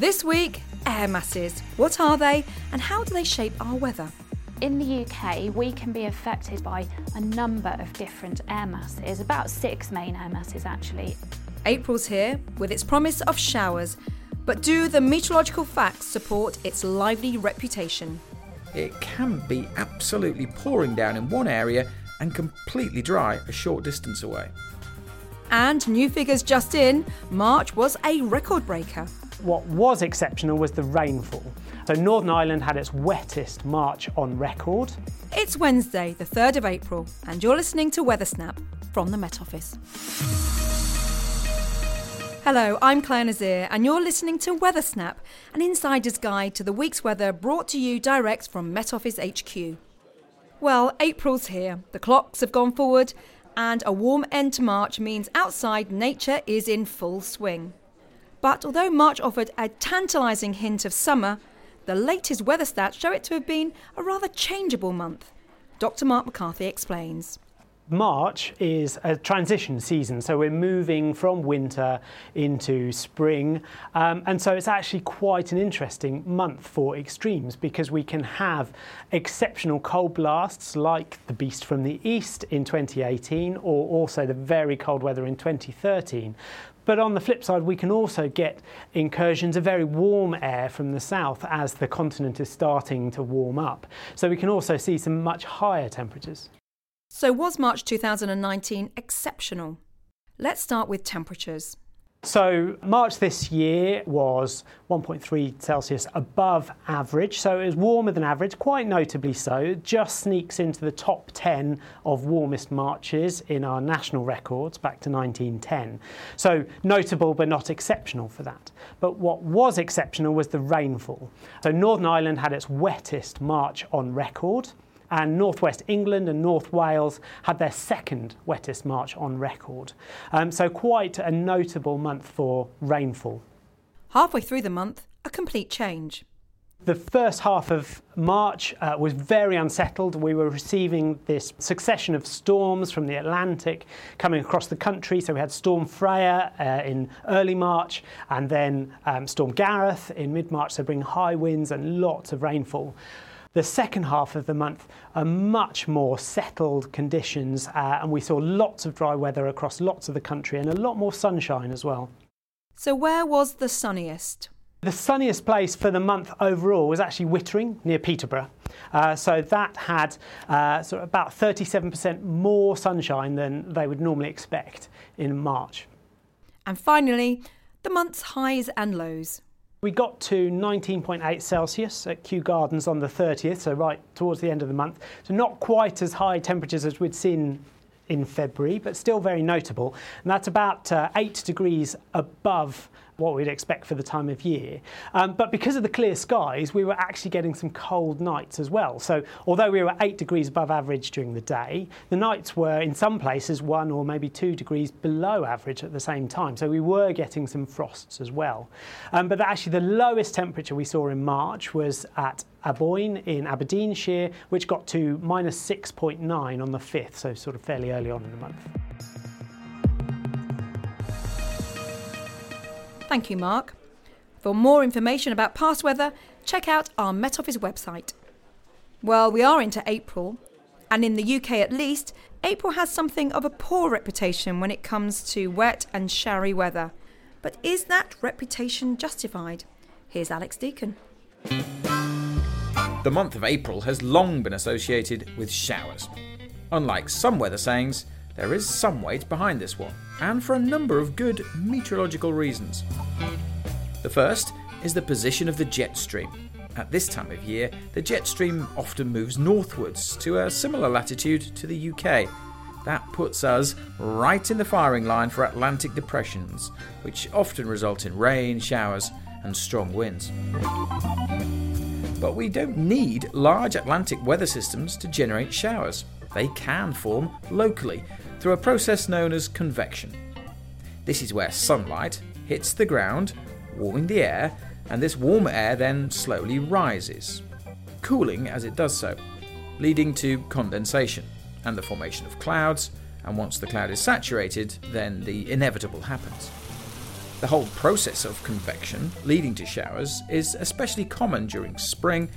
This week, air masses. What are they and how do they shape our weather? In the UK, we can be affected by a number of different air masses, about six main air masses actually. April's here with its promise of showers, but do the meteorological facts support its lively reputation? It can be absolutely pouring down in one area and completely dry a short distance away. And new figures just in, March was a record breaker. What was exceptional was the rainfall. So Northern Ireland had its wettest March on record. It's Wednesday, the 3rd of April, and you're listening to Weather Snap from the Met Office. Hello, I'm Clare Nasir, and you're listening to Weather Snap, an insider's guide to the week's weather brought to you direct from Met Office HQ. Well, April's here, the clocks have gone forward, and a warm end to March means outside nature is in full swing. But although March offered a tantalising hint of summer, the latest weather stats show it to have been a rather changeable month. Dr. Mark McCarthy explains. March is a transition season, so we're moving from winter into spring, um, and so it's actually quite an interesting month for extremes because we can have exceptional cold blasts like the Beast from the East in 2018, or also the very cold weather in 2013. But on the flip side, we can also get incursions of very warm air from the south as the continent is starting to warm up. So we can also see some much higher temperatures. So, was March 2019 exceptional? Let's start with temperatures. So, March this year was 1.3 Celsius above average, so it was warmer than average, quite notably so. It just sneaks into the top 10 of warmest Marches in our national records back to 1910. So, notable but not exceptional for that. But what was exceptional was the rainfall. So, Northern Ireland had its wettest March on record and northwest England and North Wales had their second wettest March on record. Um, so, quite a notable month for rainfall. Halfway through the month, a complete change. The first half of March uh, was very unsettled. We were receiving this succession of storms from the Atlantic coming across the country. So we had Storm Freya uh, in early March and then um, Storm Gareth in mid March, so bringing high winds and lots of rainfall. The second half of the month are much more settled conditions, uh, and we saw lots of dry weather across lots of the country and a lot more sunshine as well. So, where was the sunniest? The sunniest place for the month overall was actually Wittering near Peterborough. Uh, so that had uh, sort of about 37% more sunshine than they would normally expect in March. And finally, the month's highs and lows. We got to 19.8 Celsius at Kew Gardens on the 30th, so right towards the end of the month. So not quite as high temperatures as we'd seen in February, but still very notable. And that's about uh, 8 degrees above what we'd expect for the time of year. Um, but because of the clear skies, we were actually getting some cold nights as well. So although we were eight degrees above average during the day, the nights were in some places one or maybe two degrees below average at the same time. So we were getting some frosts as well. Um, but actually, the lowest temperature we saw in March was at Aboyne in Aberdeenshire, which got to minus 6.9 on the 5th, so sort of fairly early on in the month. Thank you, Mark. For more information about past weather, check out our Met Office website. Well, we are into April, and in the UK at least, April has something of a poor reputation when it comes to wet and showery weather. But is that reputation justified? Here's Alex Deacon. The month of April has long been associated with showers. Unlike some weather sayings, there is some weight behind this one, and for a number of good meteorological reasons. The first is the position of the jet stream. At this time of year, the jet stream often moves northwards to a similar latitude to the UK. That puts us right in the firing line for Atlantic depressions, which often result in rain, showers, and strong winds. But we don't need large Atlantic weather systems to generate showers. They can form locally through a process known as convection. This is where sunlight hits the ground, warming the air, and this warm air then slowly rises, cooling as it does so, leading to condensation and the formation of clouds. And once the cloud is saturated, then the inevitable happens. The whole process of convection leading to showers is especially common during spring,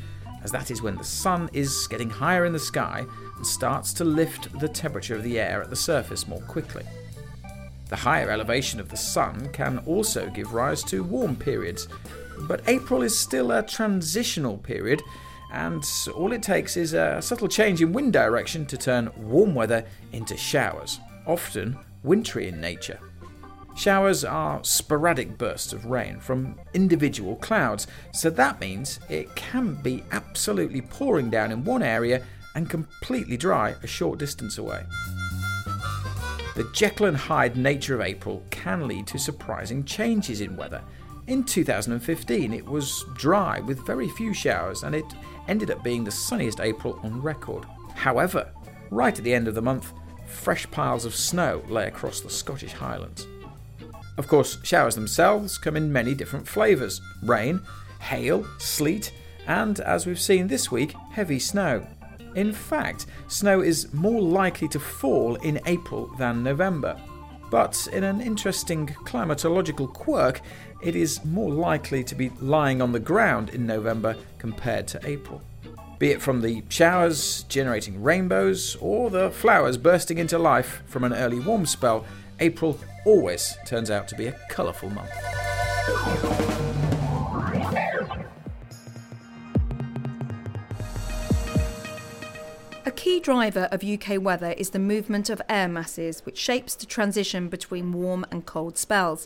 as that is when the sun is getting higher in the sky and starts to lift the temperature of the air at the surface more quickly. The higher elevation of the sun can also give rise to warm periods, but April is still a transitional period, and all it takes is a subtle change in wind direction to turn warm weather into showers, often wintry in nature. Showers are sporadic bursts of rain from individual clouds, so that means it can be absolutely pouring down in one area and completely dry a short distance away. The Jekyll and Hyde nature of April can lead to surprising changes in weather. In 2015, it was dry with very few showers, and it ended up being the sunniest April on record. However, right at the end of the month, fresh piles of snow lay across the Scottish Highlands. Of course, showers themselves come in many different flavours rain, hail, sleet, and as we've seen this week, heavy snow. In fact, snow is more likely to fall in April than November. But in an interesting climatological quirk, it is more likely to be lying on the ground in November compared to April. Be it from the showers generating rainbows or the flowers bursting into life from an early warm spell, April always turns out to be a colourful month. A key driver of UK weather is the movement of air masses, which shapes the transition between warm and cold spells.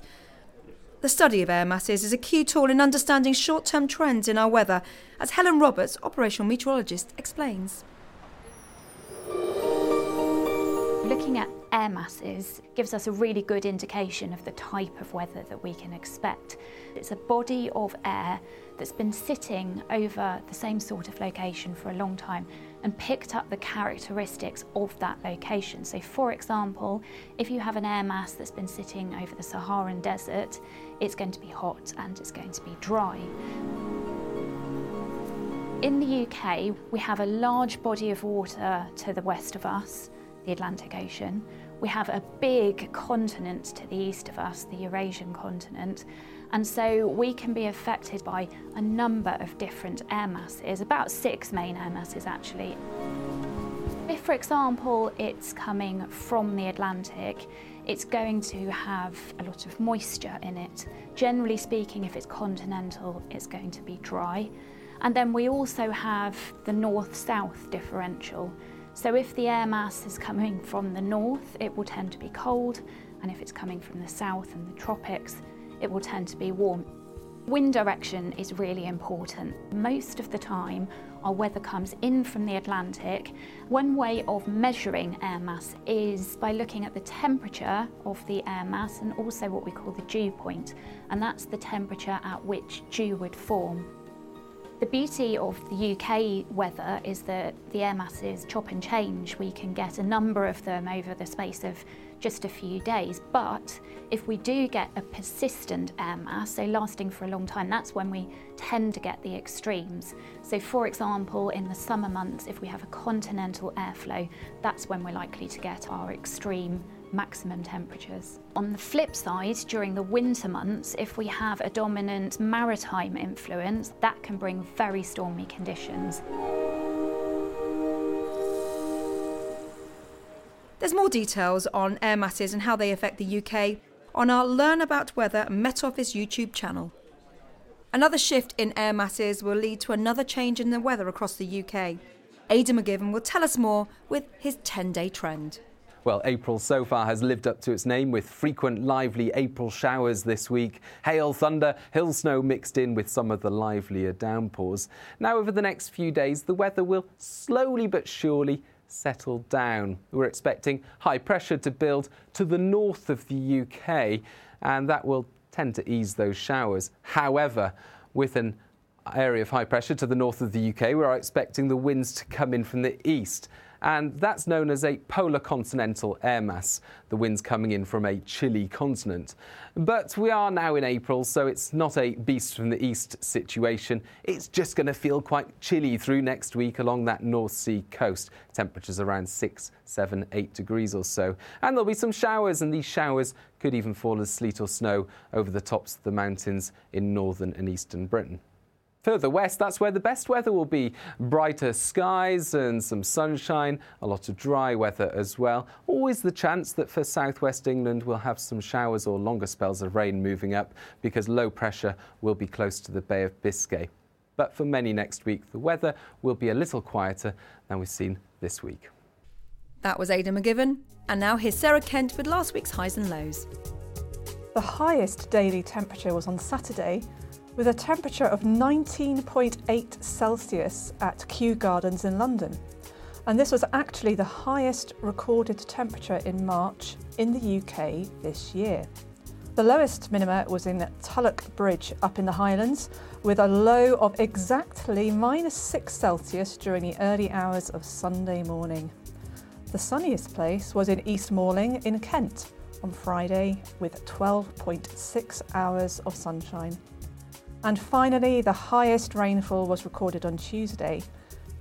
The study of air masses is a key tool in understanding short term trends in our weather, as Helen Roberts, operational meteorologist, explains. Looking at air masses gives us a really good indication of the type of weather that we can expect. It's a body of air that's been sitting over the same sort of location for a long time and picked up the characteristics of that location. So, for example, if you have an air mass that's been sitting over the Saharan desert, it's going to be hot and it's going to be dry. In the UK, we have a large body of water to the west of us, the Atlantic Ocean. We have a big continent to the east of us, the Eurasian continent. And so we can be affected by a number of different air masses, about six main air masses actually. If, for example, it's coming from the Atlantic, it's going to have a lot of moisture in it. Generally speaking, if it's continental, it's going to be dry. And then we also have the north south differential. So if the air mass is coming from the north, it will tend to be cold, and if it's coming from the south and the tropics, it will tend to be warm. Wind direction is really important. Most of the time, our weather comes in from the Atlantic. One way of measuring air mass is by looking at the temperature of the air mass and also what we call the dew point, and that's the temperature at which dew would form. The beauty of the UK weather is that the air masses chop and change. We can get a number of them over the space of just a few days. But if we do get a persistent air mass, so lasting for a long time, that's when we tend to get the extremes. So, for example, in the summer months, if we have a continental airflow, that's when we're likely to get our extreme maximum temperatures. On the flip side, during the winter months, if we have a dominant maritime influence, that can bring very stormy conditions. More details on air masses and how they affect the UK on our Learn About Weather Met Office YouTube channel. Another shift in air masses will lead to another change in the weather across the UK. Aidan McGivern will tell us more with his 10 day trend. Well, April so far has lived up to its name with frequent lively April showers this week. Hail, thunder, hill snow mixed in with some of the livelier downpours. Now, over the next few days, the weather will slowly but surely settle down. We're expecting high pressure to build to the north of the UK, and that will tend to ease those showers. However, with an area of high pressure to the north of the UK, we are expecting the winds to come in from the east. And that's known as a polar continental air mass, the winds coming in from a chilly continent. But we are now in April, so it's not a beast from the east situation. It's just going to feel quite chilly through next week along that North Sea coast. Temperatures around 6, 7, 8 degrees or so. And there'll be some showers, and these showers could even fall as sleet or snow over the tops of the mountains in northern and eastern Britain. Further west, that's where the best weather will be. Brighter skies and some sunshine, a lot of dry weather as well. Always the chance that for southwest England we'll have some showers or longer spells of rain moving up because low pressure will be close to the Bay of Biscay. But for many next week, the weather will be a little quieter than we've seen this week. That was Aidan McGivern. And now here's Sarah Kent with last week's highs and lows. The highest daily temperature was on Saturday with a temperature of 19.8 Celsius at Kew Gardens in London. And this was actually the highest recorded temperature in March in the UK this year. The lowest minima was in Tulloch Bridge up in the Highlands, with a low of exactly minus 6 Celsius during the early hours of Sunday morning. The sunniest place was in East Malling in Kent on Friday, with 12.6 hours of sunshine. And finally, the highest rainfall was recorded on Tuesday,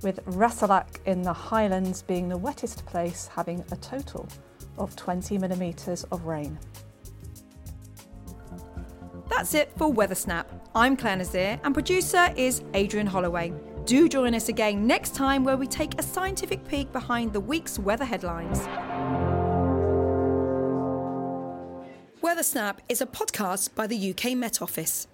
with Rasalac in the Highlands being the wettest place, having a total of 20 millimetres of rain. That's it for Weather Snap. I'm Clare Nasir, and producer is Adrian Holloway. Do join us again next time where we take a scientific peek behind the week's weather headlines. Weather Snap is a podcast by the UK Met Office.